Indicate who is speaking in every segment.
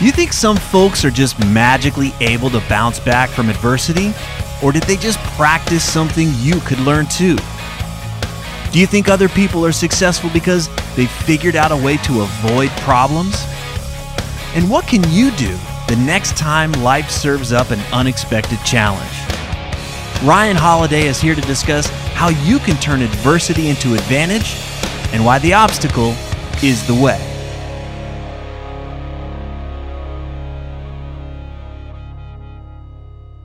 Speaker 1: You think some folks are just magically able to bounce back from adversity? Or did they just practice something you could learn too? Do you think other people are successful because they figured out a way to avoid problems? And what can you do the next time life serves up an unexpected challenge? Ryan Holiday is here to discuss how you can turn adversity into advantage and why the obstacle is the way.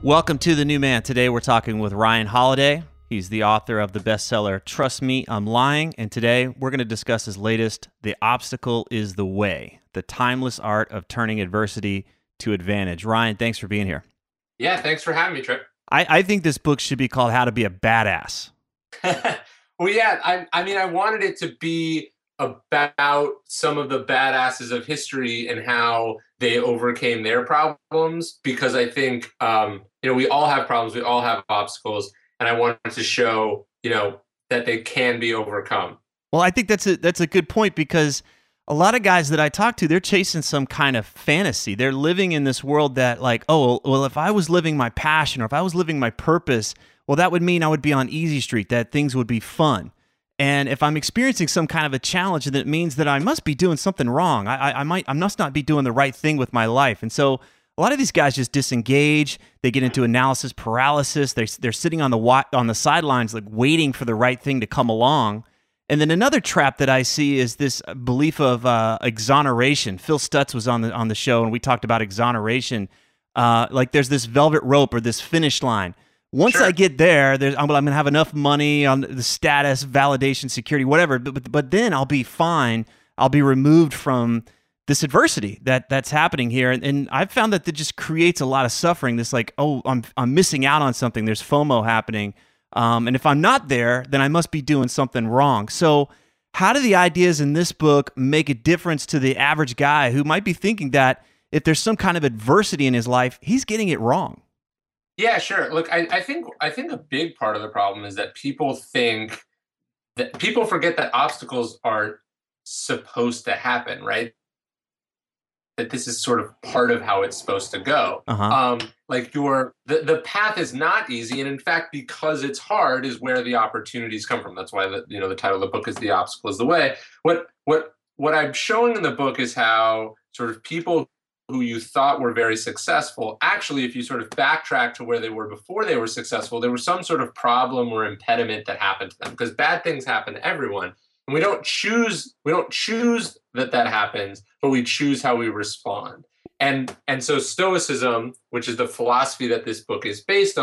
Speaker 1: Welcome to The New Man. Today we're talking with Ryan Holiday. He's the author of the bestseller Trust Me, I'm Lying. And today we're going to discuss his latest, The Obstacle is the Way The Timeless Art of Turning Adversity to Advantage. Ryan, thanks for being here.
Speaker 2: Yeah, thanks for having me, Trip.
Speaker 1: I, I think this book should be called How to Be a Badass.
Speaker 2: well, yeah, I, I mean, I wanted it to be about some of the badasses of history and how they overcame their problems because I think um, you know we all have problems, we all have obstacles, and I wanted to show you know that they can be overcome.
Speaker 1: Well, I think that's a that's a good point because a lot of guys that I talk to, they're chasing some kind of fantasy. They're living in this world that like, oh, well, if I was living my passion or if I was living my purpose, well, that would mean I would be on easy street, that things would be fun. And if I'm experiencing some kind of a challenge, then it means that I must be doing something wrong. I, I, I might, I must not be doing the right thing with my life. And so a lot of these guys just disengage. They get into analysis paralysis. They're, they're sitting on the on the sidelines, like waiting for the right thing to come along. And then another trap that I see is this belief of uh, exoneration. Phil Stutz was on the on the show, and we talked about exoneration. Uh, like there's this velvet rope or this finish line once sure. I get there, I'm, I'm going to have enough money on the status, validation, security, whatever. But, but but then I'll be fine. I'll be removed from this adversity that that's happening here, and, and I've found that that just creates a lot of suffering. This like, oh, I'm I'm missing out on something. There's FOMO happening, um, and if I'm not there, then I must be doing something wrong. So. How do the ideas in this book make a difference to the average guy who might be thinking that if there's some kind of adversity in his life, he's getting it wrong?
Speaker 2: Yeah, sure. Look, I, I think I think a big part of the problem is that people think that people forget that obstacles are supposed to happen, right? That this is sort of part of how it's supposed to go. Uh-huh. Um, like your the, the path is not easy, and in fact, because it's hard, is where the opportunities come from. That's why the you know the title of the book is "The Obstacle Is the Way." What what what I'm showing in the book is how sort of people who you thought were very successful, actually, if you sort of backtrack to where they were before they were successful, there was some sort of problem or impediment that happened to them because bad things happen to everyone. And we don't choose, we don't choose that that happens, but we choose how we respond. And, and so Stoicism, which is the philosophy that this book is based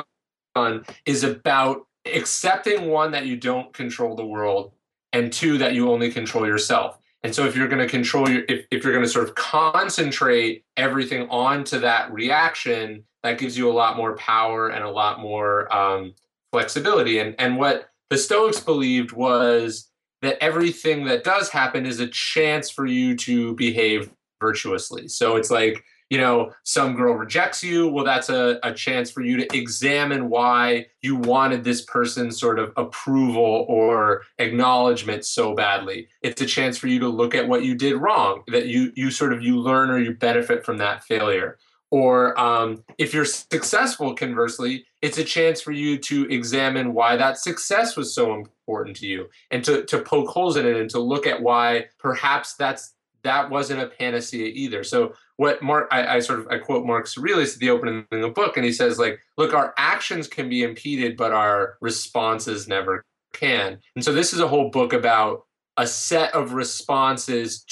Speaker 2: on, is about accepting one, that you don't control the world, and two, that you only control yourself. And so if you're going to control your, if, if you're going to sort of concentrate everything onto that reaction, that gives you a lot more power and a lot more um, flexibility. And, and what the Stoics believed was that everything that does happen is a chance for you to behave virtuously. So it's like, you know, some girl rejects you. Well, that's a, a chance for you to examine why you wanted this person's sort of approval or acknowledgement so badly. It's a chance for you to look at what you did wrong, that you you sort of you learn or you benefit from that failure. Or um, if you're successful, conversely, it's a chance for you to examine why that success was so important to you and to, to poke holes in it and to look at why perhaps that's that wasn't a panacea either. So what Mark, I, I, sort of I quote Marcus Aurelius at the opening of the book, and he says like, look, our actions can be impeded, but our responses never can. And so this is a whole book about a set of responses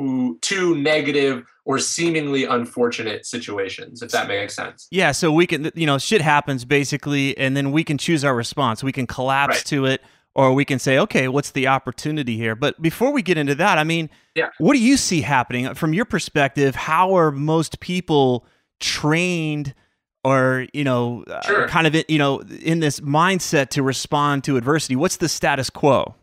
Speaker 2: to, to negative or seemingly unfortunate situations, if that makes sense.
Speaker 1: Yeah, so we can, you know, shit happens basically, and then we can choose our response. We can collapse right. to it, or we can say, okay, what's the opportunity here? But before we get into that, I mean,
Speaker 2: yeah.
Speaker 1: what do you see happening from your perspective? How are most people trained? or you know uh,
Speaker 2: sure.
Speaker 1: uh, kind of you know in this mindset to respond to adversity what's the status quo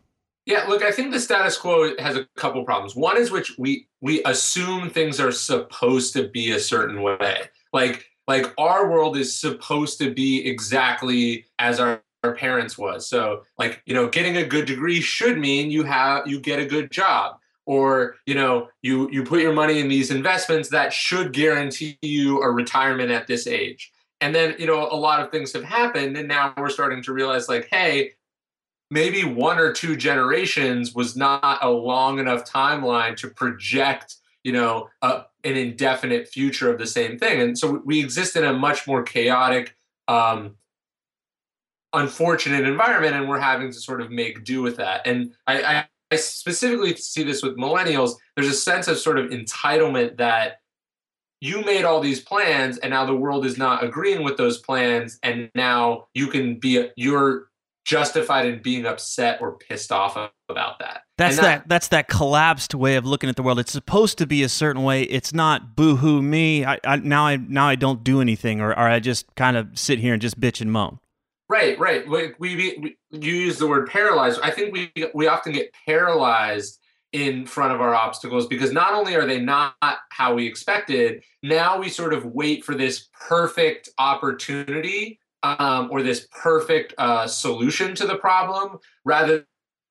Speaker 2: yeah, look, I think the status quo has a couple problems. One is which we we assume things are supposed to be a certain way. Like like our world is supposed to be exactly as our, parents was. So like, you know, getting a good degree should mean you have you get a good job or you know you you put your money in these investments that should guarantee you a retirement at this age and then you know a lot of things have happened and now we're starting to realize like hey maybe one or two generations was not a long enough timeline to project you know a, an indefinite future of the same thing and so we exist in a much more chaotic um, unfortunate environment and we're having to sort of make do with that and I, I, I specifically see this with millennials there's a sense of sort of entitlement that you made all these plans and now the world is not agreeing with those plans and now you can be you're justified in being upset or pissed off about that.
Speaker 1: That's that, that, that's that collapsed way of looking at the world. It's supposed to be a certain way. It's not boo-hoo me. I, I now I now I don't do anything or, or I just kind of sit here and just bitch and moan.
Speaker 2: Right, right. We, we, we you use the word paralyzed. I think we we often get paralyzed in front of our obstacles because not only are they not how we expected, now we sort of wait for this perfect opportunity um, or this perfect uh, solution to the problem rather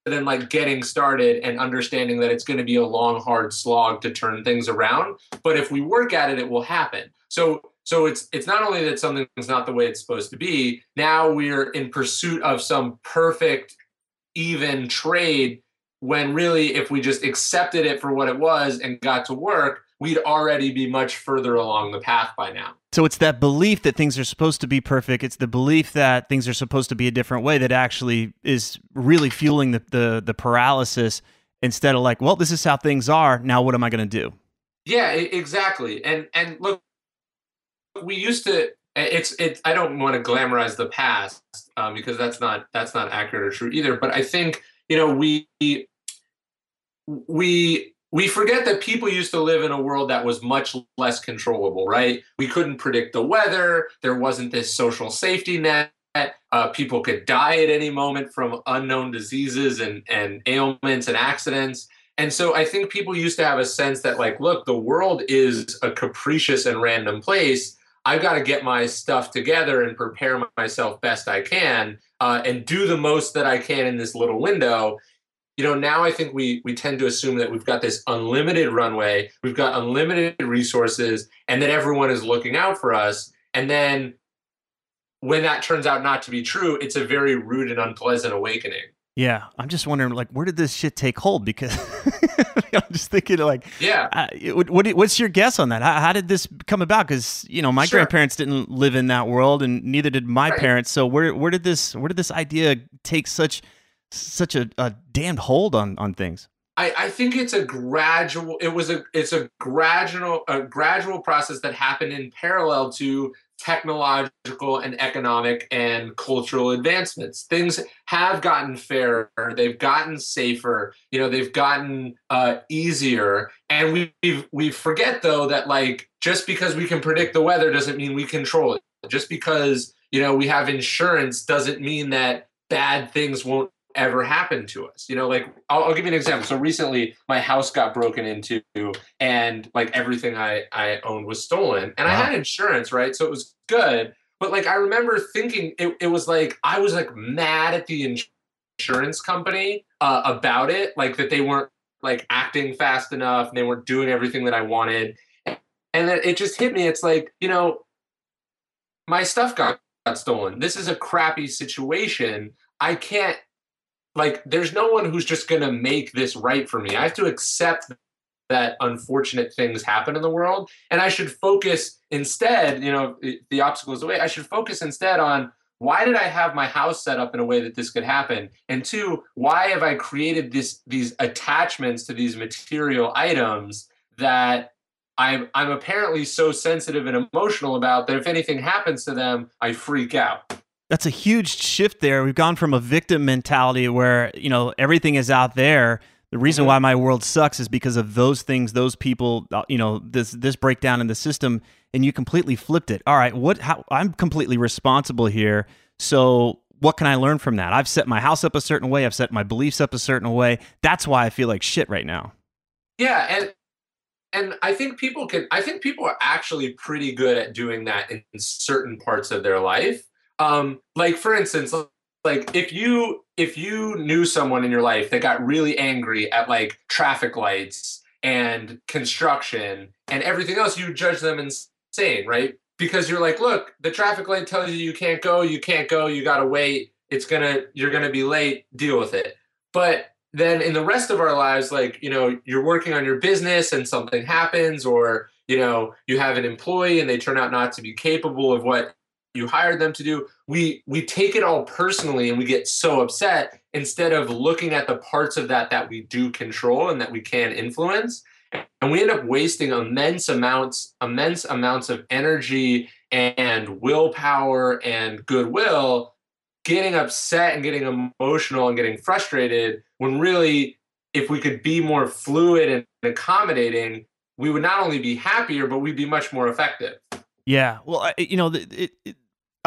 Speaker 2: than like getting started and understanding that it's going to be a long hard slog to turn things around but if we work at it it will happen so so it's it's not only that something's not the way it's supposed to be now we're in pursuit of some perfect even trade when really if we just accepted it for what it was and got to work we'd already be much further along the path by now
Speaker 1: so it's that belief that things are supposed to be perfect. It's the belief that things are supposed to be a different way that actually is really fueling the the, the paralysis instead of like, well, this is how things are. Now, what am I going to do?
Speaker 2: Yeah, exactly. And and look, we used to. It's it. I don't want to glamorize the past um, because that's not that's not accurate or true either. But I think you know we we we forget that people used to live in a world that was much less controllable, right? We couldn't predict the weather. There wasn't this social safety net. Uh, people could die at any moment from unknown diseases and, and ailments and accidents. And so I think people used to have a sense that, like, look, the world is a capricious and random place. I've got to get my stuff together and prepare myself best I can uh, and do the most that I can in this little window. You know now i think we we tend to assume that we've got this unlimited runway we've got unlimited resources and that everyone is looking out for us. And then when that turns out not to be true it's a very rude and unpleasant awakening
Speaker 1: yeah i'm just wondering like where did this shit take hold because i'm just thinking like
Speaker 2: yeah
Speaker 1: uh, what, what's your guess on that how, how did this come about because you know my sure. grandparents didn't live in that world and neither did my right. parents so where where did this where did this idea take such such a, a damned hold on on things?
Speaker 2: I, I think it's a gradual. It was a it's a gradual a gradual process that happened in parallel to technological and economic and cultural advancements. Things have gotten fairer, they've gotten safer, you know, they've gotten uh, easier. And we we forget though that like just because we can predict the weather doesn't mean we control it. Just because you know we have insurance doesn't mean that bad things won't ever happen to us. You know, like I'll, I'll, give you an example. So recently, my house got broken into, and like everything I I owned was stolen, and wow. I had insurance, right? So it was good. But like I remember thinking, it, it was like I was like mad at the insurance company uh, about it, like that they weren't like acting fast enough, and they weren't doing everything that I wanted, and then it just hit me. It's like you know, my stuff got got stolen. This is a crappy situation. I can't like there's no one who's just going to make this right for me. I have to accept that unfortunate things happen in the world and I should focus instead, you know, the obstacle is away. I should focus instead on why did I have my house set up in a way that this could happen? And two, why have I created this these attachments to these material items that I'm I'm apparently so sensitive and emotional about that if anything happens to them, I freak out.
Speaker 1: That's a huge shift there. We've gone from a victim mentality where, you know, everything is out there. The reason mm-hmm. why my world sucks is because of those things, those people, uh, you know, this this breakdown in the system and you completely flipped it. All right, what how I'm completely responsible here. So what can I learn from that? I've set my house up a certain way, I've set my beliefs up a certain way. That's why I feel like shit right now.
Speaker 2: Yeah, and and I think people can. I think people are actually pretty good at doing that in, certain parts of their life. Um, like for instance, like if you if you knew someone in your life that got really angry at like traffic lights and construction and everything else, you judge them insane, right? Because you're like, look, the traffic light tells you you can't go, you can't go, you gotta wait. It's gonna, you're gonna be late. Deal with it. But then in the rest of our lives like you know you're working on your business and something happens or you know you have an employee and they turn out not to be capable of what you hired them to do we we take it all personally and we get so upset instead of looking at the parts of that that we do control and that we can influence. And we end up wasting immense amounts immense amounts of energy and willpower and goodwill getting upset and getting emotional and getting frustrated when really if we could be more fluid and accommodating we would not only be happier but we'd be much more effective.
Speaker 1: Yeah. Well you know it, it,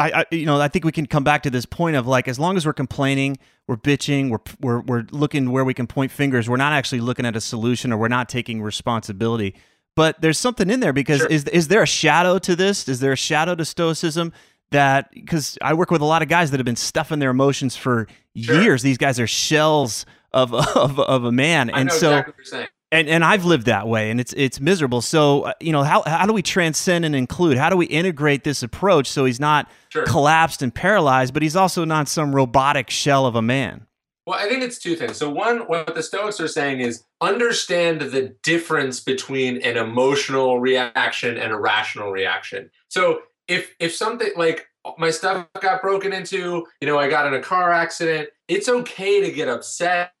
Speaker 1: I, I, you know i think we can come back to this point of like as long as we're complaining we're bitching we're, we're we're looking where we can point fingers we're not actually looking at a solution or we're not taking responsibility but there's something in there because sure. is is there a shadow to this is there a shadow to stoicism that because I work with a lot of guys that have been stuffing their emotions for sure. years. These guys are shells of of, of a man, and so
Speaker 2: exactly
Speaker 1: and and I've lived that way, and it's it's miserable. So uh, you know how how do we transcend and include? How do we integrate this approach so he's not sure. collapsed and paralyzed, but he's also not some robotic shell of a man?
Speaker 2: Well, I think it's two things. So one, what the Stoics are saying is understand the difference between an emotional reaction and a rational reaction. So if if something like my stuff got broken into, you know, I got in a car accident, it's okay to get upset.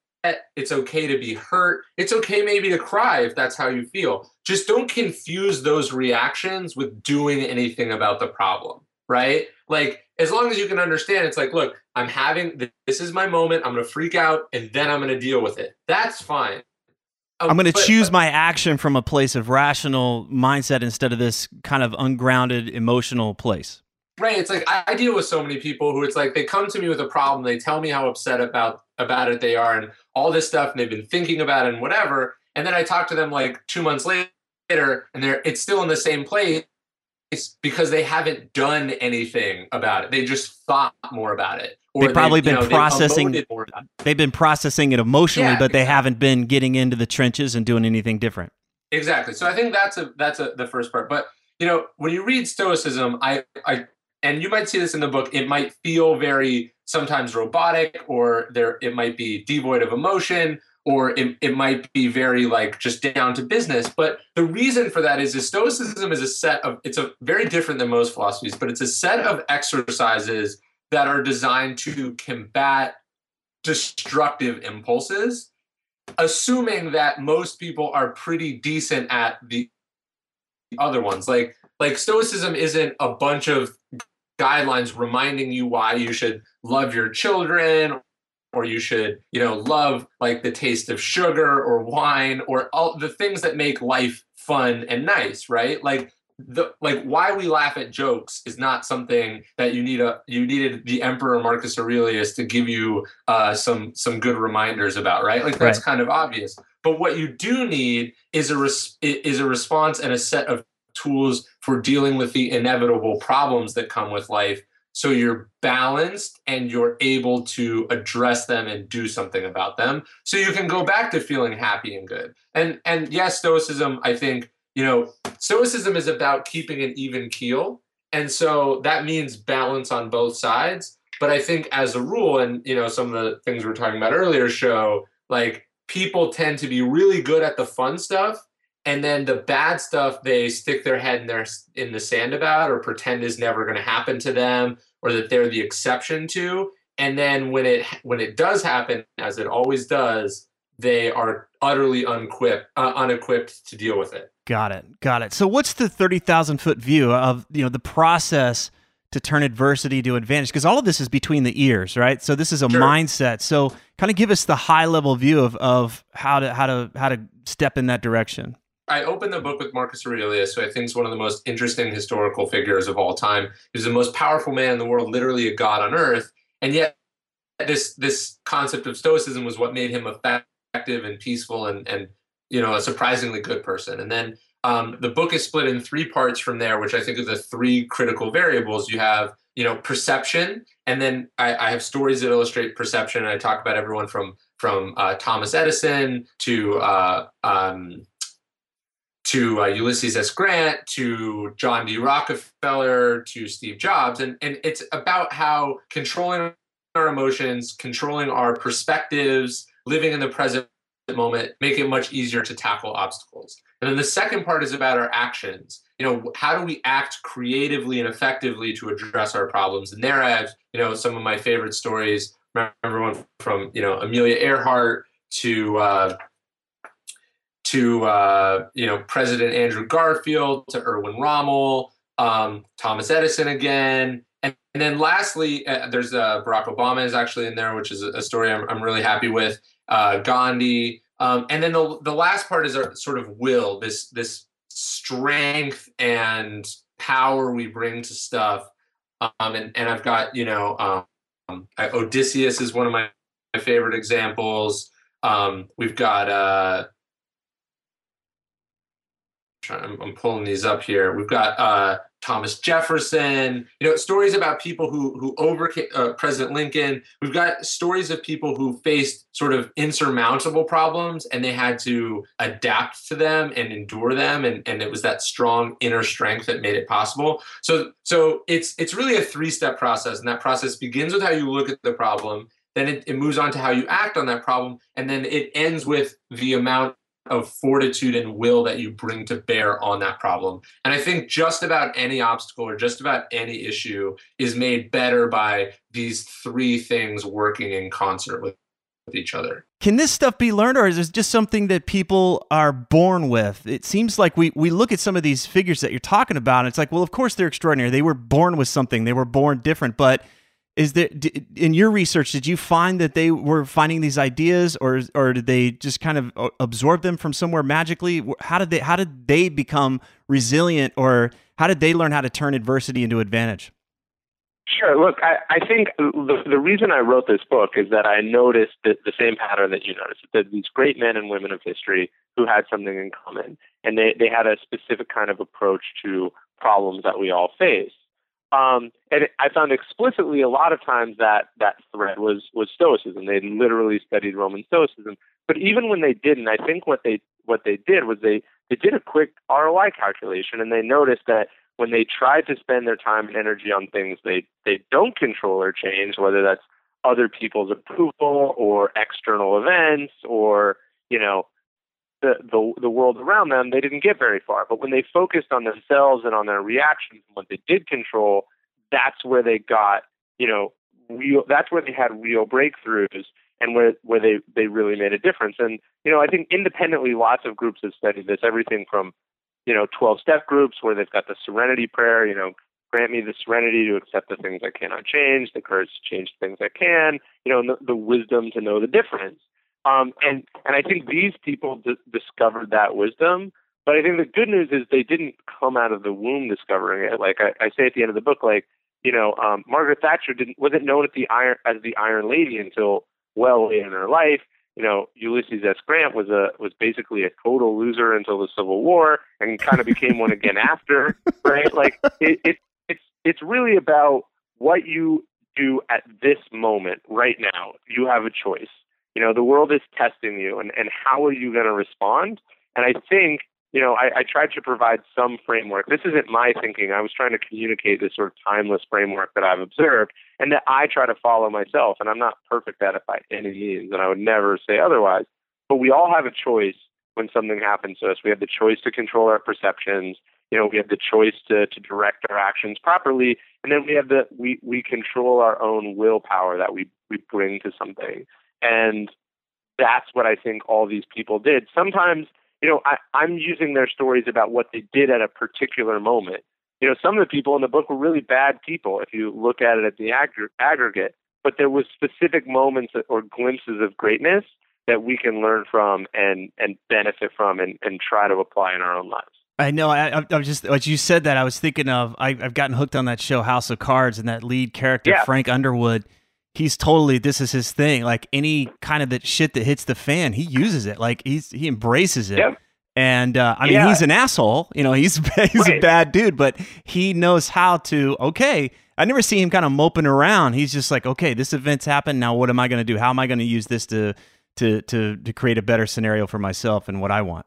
Speaker 2: It's okay to be hurt. It's okay maybe to cry if that's how you feel. Just don't confuse those reactions with doing anything about the problem, right? Like as long as you can understand it's like, look, I'm having this is my moment. I'm going to freak out and then I'm going to deal with it. That's fine.
Speaker 1: Um, I'm going to choose my action from a place of rational mindset instead of this kind of ungrounded emotional place.
Speaker 2: Right. It's like I, deal with so many people who it's like they come to me with a problem, they tell me how upset about about it they are and all this stuff and they've been thinking about it and whatever. And then I talk to them like two months later and they're it's still in the same place because they haven't done anything about it. They just thought more about it.
Speaker 1: they've probably they, been know, processing. They they've been processing it emotionally, yeah, but they exactly. haven't been getting into the trenches and doing anything different.
Speaker 2: Exactly. So I think that's a that's a, the first part. But you know, when you read Stoicism, I I and you might see this in the book. It might feel very sometimes robotic, or there it might be devoid of emotion, or it, it might be very like just down to business but the reason for that is, is stoicism is a set of it's a very different than most philosophies but it's a set of exercises that are designed to combat destructive impulses assuming that most people are pretty decent at the other ones. Like like stoicism isn't a bunch of guidelines reminding you why you should love your children or you should, you know, love like the taste of sugar or wine or all the things that make life fun and nice, right? Like the like why we laugh at jokes is not something that you need a you needed the emperor Marcus Aurelius to give you uh, some some good reminders about, right? Like that's right. kind of obvious. But what you do need is a res- is a response and a set of tools for dealing with the inevitable problems that come with life so you're balanced and you're able to address them and do something about them. So you can go back to feeling happy and good. And and yes stoicism i think you know stoicism is about keeping an even keel. And so that means balance on both sides. But i think as a rule and you know some of the things we are talking about earlier show like people tend to be really good at the fun stuff and then the bad stuff they stick their head in their in the sand about or pretend is never going to happen to them or that they're the exception to. And then when it when it does happen as it always does they are utterly unequipped uh, unequipped to deal with it.
Speaker 1: Got it. Got it. So what's the 30,000 foot view of you know the process to turn adversity to advantage? Because all of this is between the ears right? So this is a sure. mindset. So kind of give us the high level view of of how to how to how to step in that direction
Speaker 2: I opened the book with Marcus Aurelius, who I think is one of the most interesting historical figures of all time. He's the most powerful man in the world, literally a god on earth, and yet this this concept of stoicism was what made him effective and peaceful and and you know a surprisingly good person. And then um, the book is split in three parts from there, which I think are the three critical variables. You have you know perception, and then I, I have stories that illustrate perception. And I talk about everyone from from uh, Thomas Edison to uh, um, to uh, Ulysses S. Grant, to John D. Rockefeller, to Steve Jobs. And, and it's about how controlling our emotions, controlling our perspectives, living in the present moment make it much easier to tackle obstacles. And then the second part is about our actions. You know, how do we act creatively and effectively to address our problems? And there I have, you know, some of my favorite stories. Remember one from, you know, Amelia Earhart to uh, to uh, you know President Andrew Garfield, to Erwin Rommel, um, Thomas Edison again, and, and then lastly, uh, there's uh, Barack Obama is actually in there, which is a, story I'm, I'm, really happy with. Uh, Gandhi, um, and then the the last part is our sort of will, this this strength and power we bring to stuff. Um, and and I've got you know um, I, Odysseus is one of my, my favorite examples. Um, we've got uh, I'm, I'm, pulling these up here. We've got uh, Thomas Jefferson. You know, stories about people who who overcame uh, President Lincoln. We've got stories of people who faced sort of insurmountable problems and they had to adapt to them and endure them, and and it was that strong inner strength that made it possible. So so it's it's really a three step process, and that process begins with how you look at the problem. Then it, it moves on to how you act on that problem, and then it ends with the amount of fortitude and will that you bring to bear on that problem. And I think just about any obstacle or just about any issue is made better by these three things working in concert with, with each other.
Speaker 1: Can this stuff be learned or is this just something that people are born with? It seems like we, we look at some of these figures that you're talking about and it's like, well, of course they're extraordinary. They were born with something. They were born different, but is there in your research did you find that they were finding these ideas or or did they just kind of uh, absorb them from somewhere magically how did they how did they become resilient or how did they learn how to turn adversity into advantage
Speaker 3: Sure. Look, I, I think the, the reason I wrote this book is that I noticed the, the same pattern that you noticed that these great men and women of history who had something in common, and they, they had a specific kind of approach to problems that we all face. Um, and I found explicitly a lot of times that that thread was was Stoicism. They literally studied Roman Stoicism. But even when they didn't, I think what they what they did was they they did a quick ROI calculation and they noticed that when they tried to spend their time and energy on things they they don't control or change, whether that's other people's approval or external events or you know the, the the world around them, they didn't get very far. But when they focused on themselves and on their reactions and what they did control, that's where they got, you know, real. That's where they had real breakthroughs and where where they they really made a difference. And you know, I think independently, lots of groups have studied this. Everything from you know 12 step groups where they've got the serenity prayer, you know, grant me the serenity to accept the things I cannot change, the courage to change the things I can, you know, the, the wisdom to know the difference. Um, and and I think these people d- discovered that wisdom But I think the good news is they didn't come out of the womb discovering it. Like I, I say at the end of the book, like you know, um, Margaret Thatcher didn't wasn't known at the iron as the Iron Lady until well in her life. You know, Ulysses S. Grant was a was basically a total loser until the Civil War, and kind of became one again after. Right? Like it, it it's it's really about what you do at this moment, right now. You have a choice. You know, the world is testing you, and and how are you going to respond? And I think you know, I, I tried to provide some framework. This isn't my thinking. I was trying to communicate this sort of timeless framework that I've observed and that I try to follow myself. And I'm not perfect at it by any means, and I would never say otherwise. But we all have a choice when something happens to us. We have the choice to control our perceptions. You know, we have the choice to, to direct our actions properly, and then we have the we we control our own willpower that we we bring to something, and that's what I think all these people did. Sometimes you know, I, I'm using their stories about what they did at a particular moment. You know, some of the people in the book were really bad people if you look at it at the aggr- aggregate, but there was specific moments or glimpses of greatness that we can learn from and and benefit from and, and try to apply in our own lives.
Speaker 1: I know. I, I, was just as you said that I was thinking of. I, have gotten hooked on that show House of Cards and that lead character
Speaker 3: yeah.
Speaker 1: Frank Underwood. He's totally this is his thing. Like any kind of that shit that hits the fan, he uses it. Like he's he embraces it.
Speaker 3: Yep.
Speaker 1: And uh, I mean,
Speaker 3: Yeah.
Speaker 1: he's an asshole. You know, he's he's a bad dude, but he knows how to. Okay, I never see him kind of moping around. He's just like, okay, this event's happened. Now, what am I going to do? How am I going to use this to to to to create a better scenario for myself and what I want?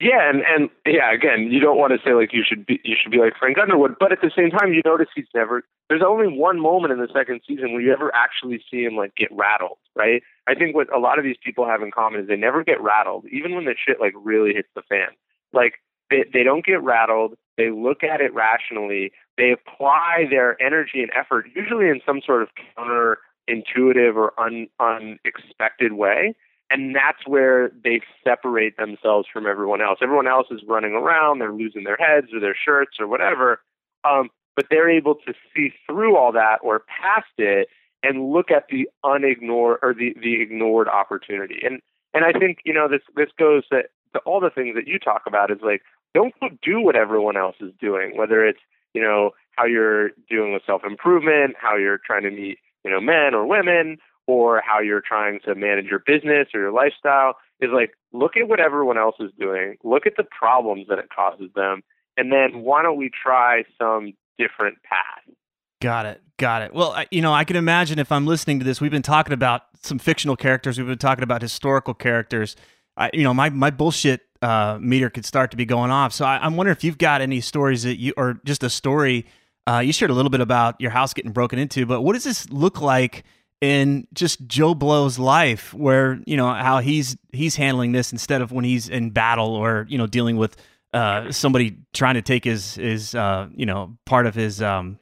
Speaker 3: Yeah, and and yeah, again, you don't want to say like you should be you should be like Frank Underwood, but at the same time, you notice he's never. There's only one moment in the second season where you ever actually see him like get rattled, right? I think what a lot of these people have in common is they never get rattled, even when the shit like really hits the fan. Like they they don't get rattled. They look at it rationally. They apply their energy and effort, usually in some sort of counterintuitive or un, unexpected way and that's where they separate themselves from everyone else. Everyone else is running around, they're losing their heads or their shirts or whatever, um, but they're able to see through all that or past it and look at the unignored or the, the ignored opportunity. And and I think you know this this goes to, to all the things that you talk about is like don't do what everyone else is doing, whether it's you know how you're doing with self improvement, how you're trying to meet you know men or women, or how you're trying to manage your business or your lifestyle is like look at what everyone else is doing, look at the problems that it causes them, and then why don't we try some different path?
Speaker 1: Got it. Got it. Well, I, you know, I can imagine if I'm listening to this, we've been talking about some fictional characters, we've been talking about historical characters. I, you know, my my bullshit uh, meter could start to be going off. So I, I'm wondering if you've got any stories that you, or just a story. Uh, you shared a little bit about your house getting broken into, but what does this look like in just Joe Blow's life, where you know how he's he's handling this instead of when he's in battle or you know dealing with uh, somebody trying to take his his uh, you know part of his um,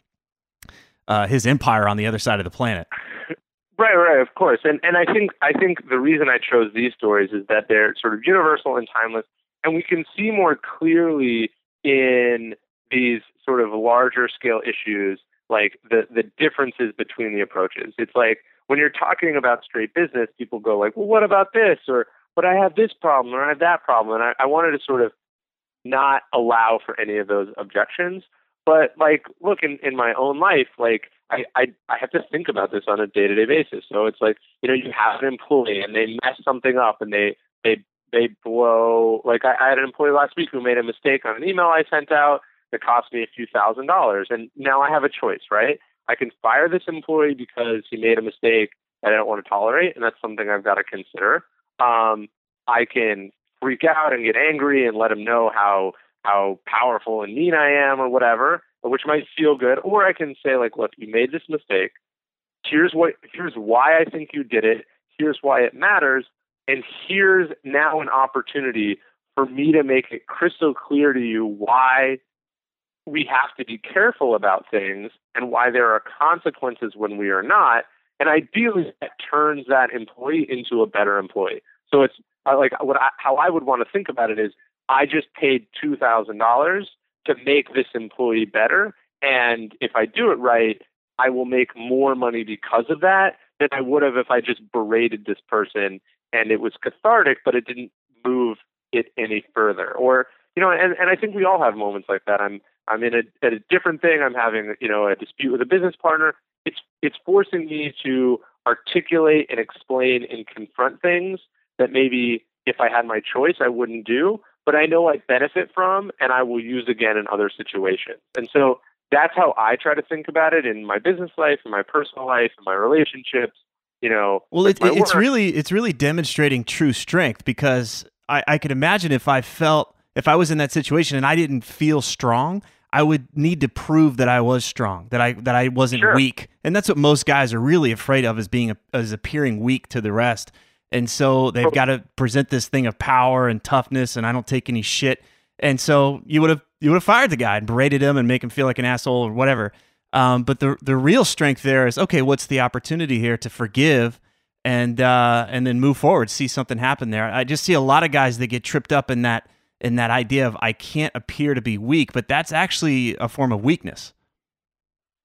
Speaker 1: uh, his empire on the other side of the planet.
Speaker 3: Right, right, of course. And and I think I think the reason I chose these stories is that they're sort of universal and timeless, and we can see more clearly in these sort of larger scale issues like the the differences between the approaches. It's like when you're talking about straight business, people go like, "Well, what about this?" or "But I have this problem," or "I have that problem," and I, I wanted to sort of not allow for any of those objections. But like, look in in my own life, like I I, I have to think about this on a day to day basis. So it's like you know you have an employee and they mess something up and they they they blow like I, I had an employee last week who made a mistake on an email I sent out that cost me a few thousand dollars. And now I have a choice, right? I can fire this employee because he made a mistake that I don't want to tolerate, and that's something I've got to consider. Um, I can freak out and get angry and let him know how how powerful and mean I am or whatever, which might feel good. Or I can say like, look, you made this mistake. Here's what here's why I think you did it. Here's why it matters. And here's now an opportunity for me to make it crystal clear to you why we have to be careful about things and why there are consequences when we are not. And ideally, that turns that employee into a better employee. So it's like what I, how I would want to think about it is I just paid two thousand dollars to make this employee better, and if I do it right, I will make more money because of that than I would have if I just berated this person and it was cathartic, but it didn't move it any further. Or you know, and and I think we all have moments like that. I'm I'm in a at a different thing. I'm having you know a dispute with a business partner. It's it's forcing me to articulate and explain and confront things that maybe if I had my choice I wouldn't do, but I know I benefit from and I will use again in other situations. And so that's how I try to think about it in my business life, in my personal life, in my relationships. You know,
Speaker 1: well, it, it's work. really it's really demonstrating true strength because I, I could imagine if I felt if I was in that situation and I didn't feel strong, I would need to prove that I was strong, that I that I wasn't
Speaker 3: sure.
Speaker 1: weak, and that's what most guys are really afraid of is being as appearing weak to the rest. And so they've got to present this thing of power and toughness, and I don't take any shit. And so you would have you would have fired the guy and berated him and make him feel like an asshole or whatever. Um, but the the real strength there is okay. What's the opportunity here to forgive and uh, and then move forward, see something happen there. I just see a lot of guys that get tripped up in that in that idea of I can't appear to be weak, but that's actually a form of weakness.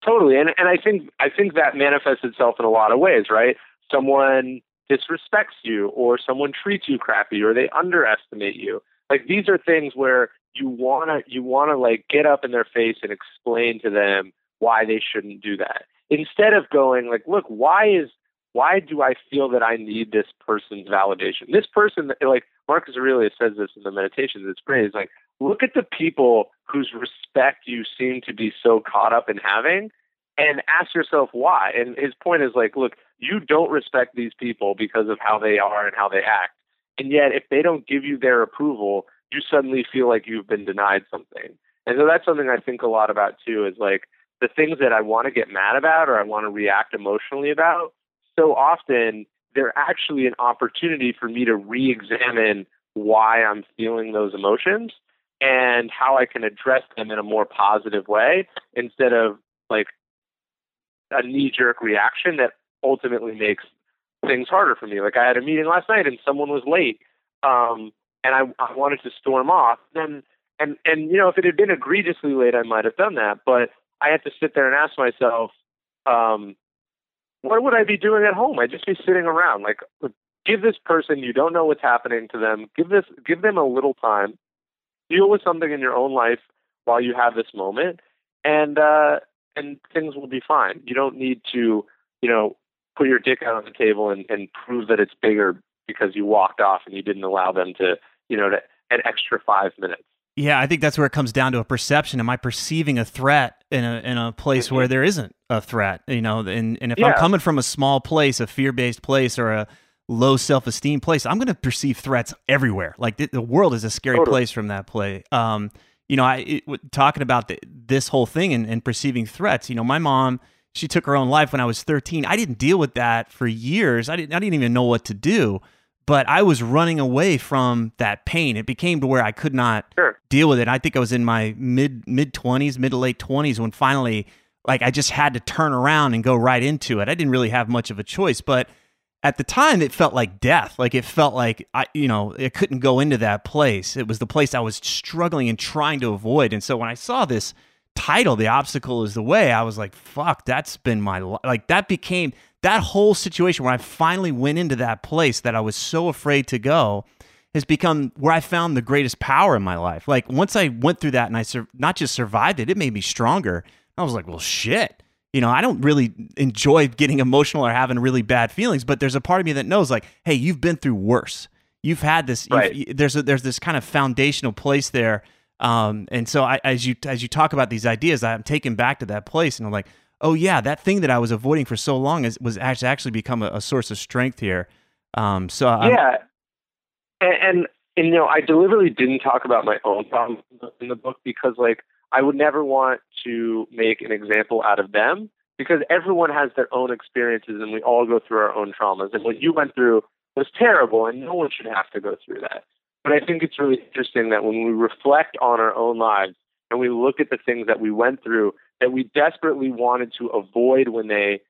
Speaker 3: Totally, and and I think I think that manifests itself in a lot of ways, right? Someone disrespects you, or someone treats you crappy, or they underestimate you. Like these are things where you wanna you wanna like get up in their face and explain to them why they shouldn't do that. Instead of going like, look, why is why do I feel that I need this person's validation? This person, like Marcus Aurelius says this in the meditations, it's great. It's like, look at the people whose respect you seem to be so caught up in having and ask yourself why. And his point is like, look, you don't respect these people because of how they are and how they act. And yet, if they don't give you their approval, you suddenly feel like you've been denied something. And so that's something I think a lot about too is like the things that I want to get mad about or I want to react emotionally about, so often they're actually an opportunity for me to re examine why I'm feeling those emotions and how I can address them in a more positive way instead of like a knee jerk reaction that ultimately makes things harder for me. Like I had a meeting last night and someone was late. Um, and I, I wanted to storm off. Then and and you know, if it had been egregiously late, I might have done that. But I had to sit there and ask myself, um, what would I be doing at home? I'd just be sitting around. Like, give this person you don't know what's happening to them. Give this, give them a little time. Deal with something in your own life while you have this moment, and uh, and things will be fine. You don't need to, you know, put your dick out on the table and, and prove that it's bigger because you walked off and you didn't allow them to, you know, to, an extra five minutes.
Speaker 1: Yeah, I think that's where it comes down to a perception. Am I perceiving a threat in a in a place mm-hmm. where there isn't a threat? You know, and and if yeah. I'm coming from a small place, a fear based place, or a low self esteem place, I'm going to perceive threats everywhere. Like the, the world is a scary totally. place from that play. Um, you know, I it, talking about the, this whole thing and, and perceiving threats. You know, my mom she took her own life when I was 13. I didn't deal with that for years. I didn't I didn't even know what to do but I was running away from that pain. It became to where I could not
Speaker 3: sure.
Speaker 1: deal with it. I think I was in my mid mid twenties, mid to late twenties when finally, like, I just had to turn around and go right into it. I didn't really have much of a choice, but at the time, it felt like death. Like it felt like I, you know, it couldn't go into that place. It was the place I was struggling and trying to avoid. And so when I saw this title, "The Obstacle Is the Way," I was like, "Fuck, that's been my like." That became that whole situation where I finally went into that place that I was so afraid to go has become where I found the greatest power in my life. Like once I went through that and I sur- not just survived it, it made me stronger. I was like, well, shit. You know, I don't really enjoy getting emotional or having really bad feelings, but there's a part of me that knows, like, hey, you've been through worse. You've had this.
Speaker 3: Right.
Speaker 1: There's a, there's this kind of foundational place there, um, and so I, as you as you talk about these ideas, I'm taken back to that place, and I'm like, oh yeah, that thing that I was avoiding for so long is, was actually actually become a, a source of strength here. Um, so I'm,
Speaker 3: yeah, and, and, and you know, I deliberately didn't talk about my own problems in the book because like I would never want to make an example out of them because everyone has their own experiences and we all go through our own traumas. And what you went through was terrible, and no one should have to go through that. But I think it's really interesting that when we reflect on our own lives and we look at the things that we went through that we desperately wanted to avoid when they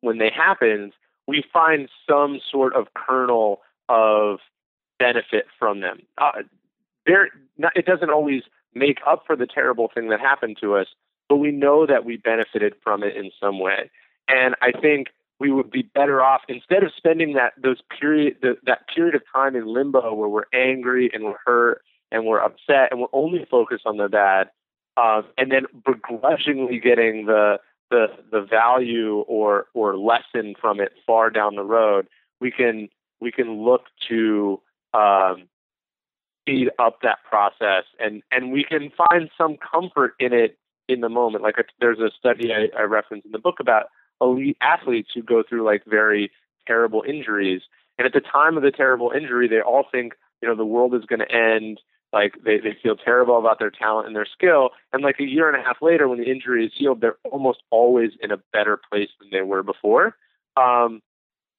Speaker 3: when they happened, we find some sort of kernel of benefit from them. Uh, it doesn't always make up for the terrible thing that happened to us, but we know that we benefited from it in some way. And I think we would be better off instead of spending that those period the, that period of time in limbo where we're angry and we're hurt and we're upset and we're only focused on the bad, um, and then begrudgingly getting the the the value or or lesson from it far down the road, we can we can look to um, speed up that process and and we can find some comfort in it in the moment. Like a, there's a study I, I reference in the book about elite athletes who go through like very terrible injuries, and at the time of the terrible injury, they all think you know the world is going to end. Like they, they feel terrible about their talent and their skill. And like a year and a half later, when the injury is healed, they're almost always in a better place than they were before. Um,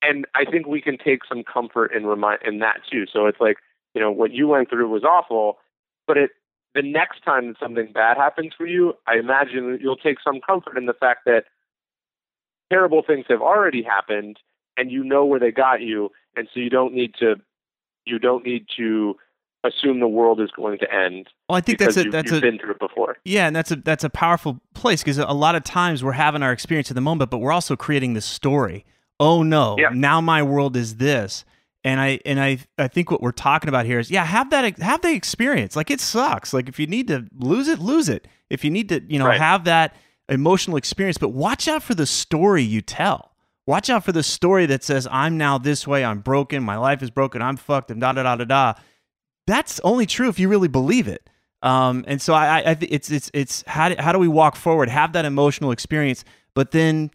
Speaker 3: and I think we can take some comfort in remind in that too. So it's like you know what you went through was awful, but it the next time something bad happens for you, I imagine you'll take some comfort in the fact that terrible things have already happened and you know where they got you and so you don't need to you don't need to assume the world is going to end.
Speaker 1: Well, I think that's
Speaker 3: a
Speaker 1: you, that's
Speaker 3: you've
Speaker 1: a,
Speaker 3: been through it before.
Speaker 1: Yeah, and that's a that's a powerful place because a lot of times we're having our experience in the moment, but we're also creating this story. Oh no,
Speaker 3: yeah.
Speaker 1: now my world is this. And I and I I think what we're talking about here is yeah, have that have the experience. Like it sucks. Like if you need to lose it, lose it. If you need to, you know,
Speaker 3: right.
Speaker 1: have that emotional experience, but watch out for the story you tell. Watch out for the story that says I'm now this way, I'm broken, my life is broken, I'm fucked, and da da da da da that's only true if you really believe it. Um, and so I, I, it's it's it's how do, how do we walk forward, have that emotional experience, but then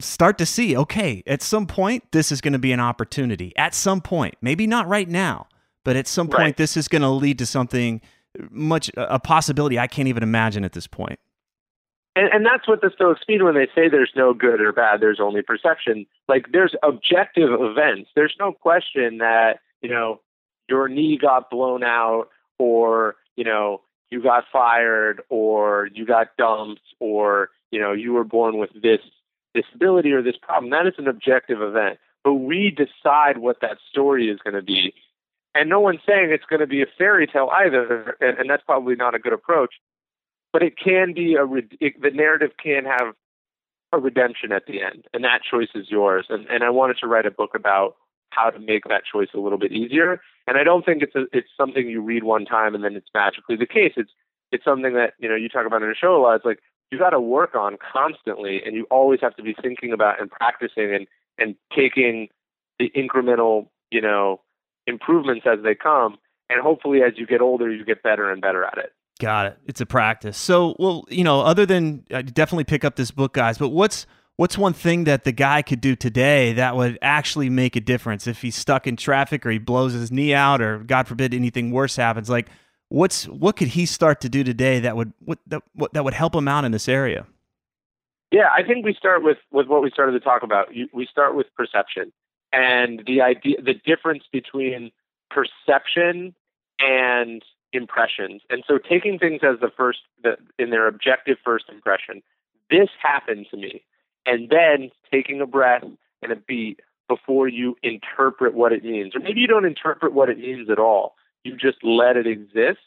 Speaker 1: start to see, okay, at some point this is going to be an opportunity. At some point, maybe not right now, but at some point
Speaker 3: right.
Speaker 1: this is going to lead to something much a possibility I can't even imagine at this point.
Speaker 3: And, and that's what the Stoics mean when they say there's no good or bad, there's only perception. Like there's objective events. There's no question that you know your knee got blown out or, you know, you got fired or you got dumped or, you know, you were born with this disability or this problem. That is an objective event. But we decide what that story is going to be. And no one's saying it's going to be a fairy tale either, and, and that's probably not a good approach. But it can be a it, the narrative can have a redemption at the end, and that choice is yours. And and I wanted to write a book about how to make that choice a little bit easier. And I don't think it's a, it's something you read one time and then it's magically the case. It's it's something that you know you talk about in the show a lot. It's like you got to work on constantly, and you always have to be thinking about and practicing and and taking the incremental you know improvements as they come. And hopefully, as you get older, you get better and better at it.
Speaker 1: Got it. It's a practice. So, well, you know, other than uh, definitely pick up this book, guys. But what's what's one thing that the guy could do today that would actually make a difference? If he's stuck in traffic or he blows his knee out or god forbid anything worse happens like what's what could he start to do today that would what that, what, that would help him out in this area?
Speaker 3: Yeah i think we start with with what we started to talk about. We start with perception and the idea the difference between perception and impressions. And so taking things as the first the, in their objective first impression this happened to me and then taking a breath and a beat before you interpret what it means. Or maybe you don't interpret what it means at all. You just let it exist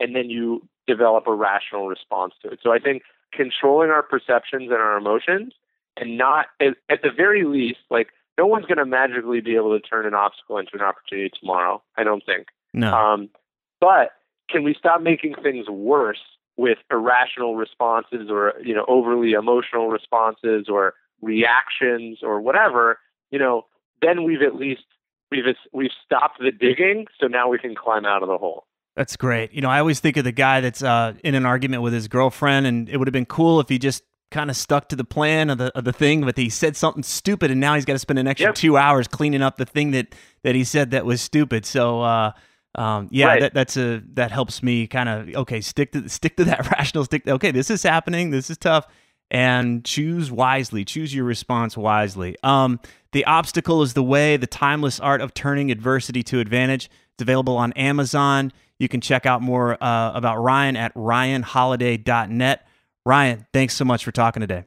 Speaker 3: and then you develop a rational response to it. So I think controlling our perceptions and our emotions and not, at the very least, like no one's going to magically be able to turn an obstacle into an opportunity tomorrow. I don't think.
Speaker 1: No.
Speaker 3: Um, but can we stop making things worse with irrational responses or you know overly emotional responses or reactions or whatever you know then we've at least we've we've stopped the digging so now we can climb out of the hole.
Speaker 1: That's great. You know i always think of the guy that's uh, in an argument with his girlfriend and it would have been cool if he just kind of stuck to the plan of the of the thing but he said something stupid and now he's got to spend an extra
Speaker 3: yep.
Speaker 1: two hours cleaning up the thing that that he said that was stupid. So uh um, yeah,
Speaker 3: right.
Speaker 1: that, that's a that helps me kind of okay stick to stick to that rational stick. To, okay, this is happening. This is tough, and choose wisely. Choose your response wisely. Um, the obstacle is the way. The timeless art of turning adversity to advantage. It's available on Amazon. You can check out more uh, about Ryan at ryanholiday.net. Ryan, thanks so much for talking today.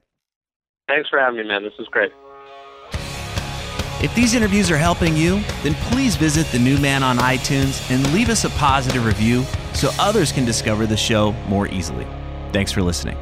Speaker 3: Thanks for having me, man. This is great.
Speaker 1: If these interviews are helping you, then please visit The New Man on iTunes and leave us a positive review so others can discover the show more easily. Thanks for listening.